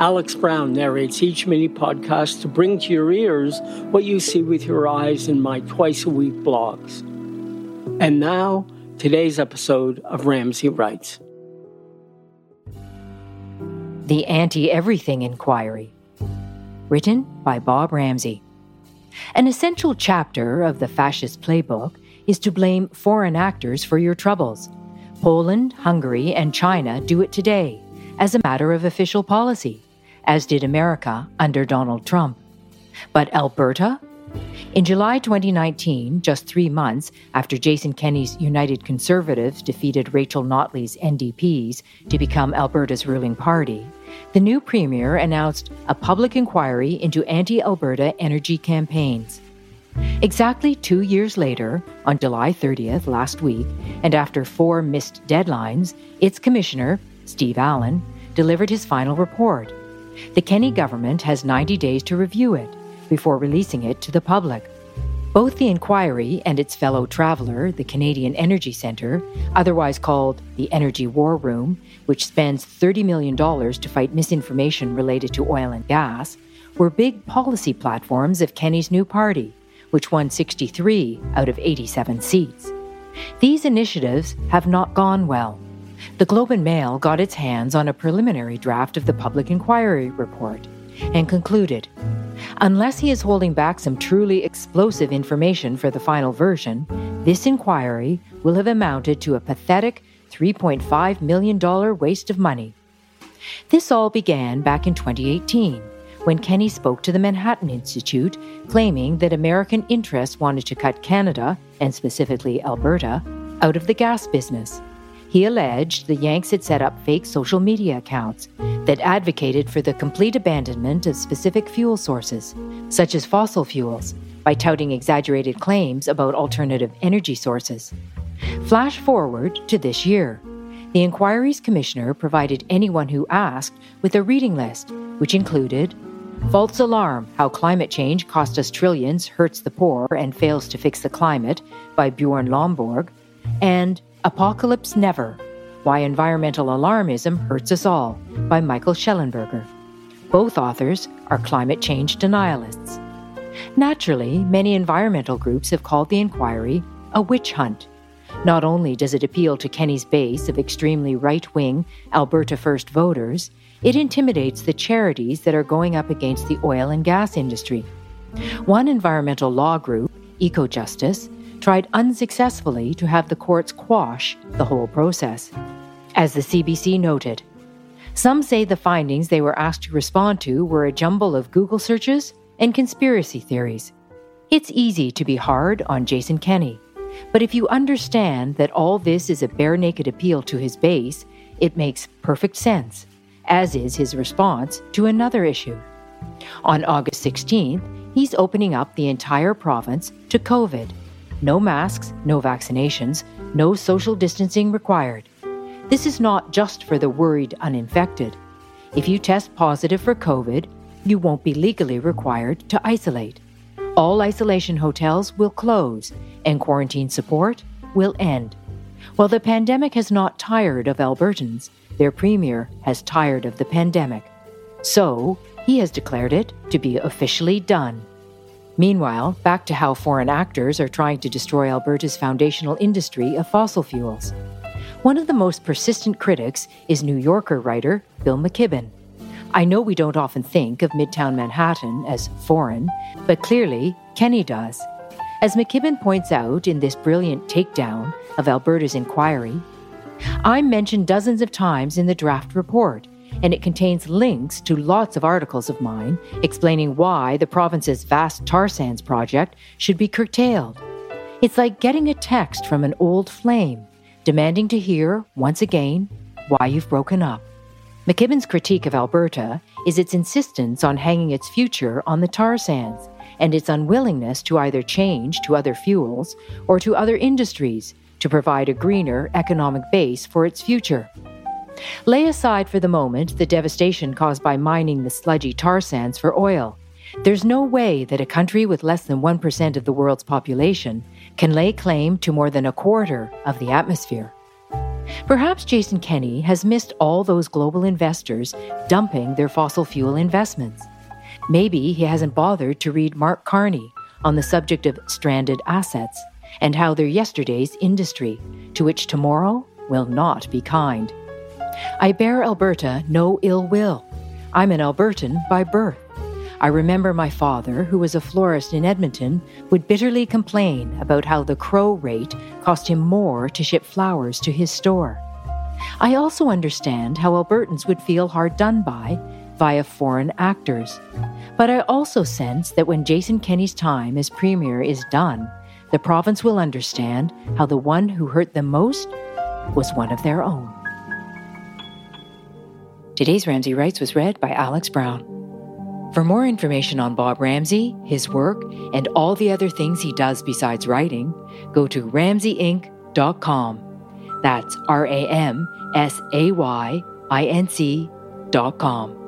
Alex Brown narrates each mini podcast to bring to your ears what you see with your eyes in my twice a week blogs. And now, today's episode of Ramsay Writes. The Anti Everything Inquiry, written by Bob Ramsay. An essential chapter of the fascist playbook is to blame foreign actors for your troubles. Poland, Hungary, and China do it today as a matter of official policy, as did America under Donald Trump. But Alberta? In July 2019, just three months after Jason Kenney's United Conservatives defeated Rachel Notley's NDPs to become Alberta's ruling party, the new premier announced a public inquiry into anti Alberta energy campaigns. Exactly two years later, on July 30th last week, and after four missed deadlines, its commissioner, Steve Allen, delivered his final report. The Kenney government has 90 days to review it before releasing it to the public. Both the inquiry and its fellow traveler, the Canadian Energy Centre, otherwise called the Energy War Room, which spends $30 million to fight misinformation related to oil and gas, were big policy platforms of Kenney's new party, which won 63 out of 87 seats. These initiatives have not gone well. The Globe and Mail got its hands on a preliminary draft of the public inquiry report and concluded unless he is holding back some truly explosive information for the final version, this inquiry will have amounted to a pathetic $3.5 million waste of money. This all began back in 2018 when Kenney spoke to the Manhattan Institute, claiming that American interests wanted to cut Canada, and specifically Alberta, out of the gas business. He alleged the Yanks had set up fake social media accounts that advocated for the complete abandonment of specific fuel sources, such as fossil fuels, by touting exaggerated claims about alternative energy sources. Flash forward to this year. The inquiry's commissioner provided anyone who asked with a reading list, which included False Alarm How Climate Change Cost Us Trillions, Hurts the Poor, and Fails to Fix the Climate by Bjorn Lomborg, and Apocalypse Never Why Environmental Alarmism Hurts Us All by Michael Shellenberger. Both authors are climate change denialists. Naturally, many environmental groups have called the inquiry a witch hunt. Not only does it appeal to Kenney's base of extremely right wing Alberta First voters, it intimidates the charities that are going up against the oil and gas industry. One environmental law group, EcoJustice, tried unsuccessfully to have the courts quash the whole process. As the CBC noted, some say the findings they were asked to respond to were a jumble of Google searches and conspiracy theories. It's easy to be hard on Jason Kenney, but if you understand that all this is a bare naked appeal to his base, it makes perfect sense as is his response to another issue. On August 16th, he's opening up the entire province to COVID. No masks, no vaccinations, no social distancing required. This is not just for the worried uninfected. If you test positive for COVID, you won't be legally required to isolate. All isolation hotels will close and quarantine support will end. While the pandemic has not tired of Albertans, their premier has tired of the pandemic. So, he has declared it to be officially done. Meanwhile, back to how foreign actors are trying to destroy Alberta's foundational industry of fossil fuels. One of the most persistent critics is New Yorker writer Bill McKibben. I know we don't often think of Midtown Manhattan as foreign, but clearly Kenney does. As McKibben points out in this brilliant takedown of Alberta's inquiry, I'm mentioned dozens of times in the draft report, and it contains links to lots of articles of mine explaining why the province's vast tar sands project should be curtailed. It's like getting a text from an old flame, demanding to hear, once again, why you've broken up. McKibben's critique of Alberta is its insistence on hanging its future on the tar sands and its unwillingness to either change to other fuels or to other industries to provide a greener economic base for its future. Lay aside for the moment the devastation caused by mining the sludgy tar sands for oil. There's no way that a country with less than 1% of the world's population can lay claim to more than a quarter of the atmosphere. Perhaps Jason Kenney has missed all those global investors dumping their fossil fuel investments. Maybe he hasn't bothered to read Mark Carney on the subject of stranded assets and how they're yesterday's industry, to which tomorrow will not be kind. I bear Alberta no ill will. I'm an Albertan by birth. I remember my father, who was a florist in Edmonton, would bitterly complain about how the crow rate cost him more to ship flowers to his store. I also understand how Albertans would feel hard done by via foreign actors. But I also sense that when Jason Kenney's time as Premier is done, the province will understand how the one who hurt them most was one of their own. Today's Ramsay Writes was read by Alex Brown. For more information on Bob Ramsay, his work, and all the other things he does besides writing, go to ramsayinc.com. That's R A M S A Y I N C.com.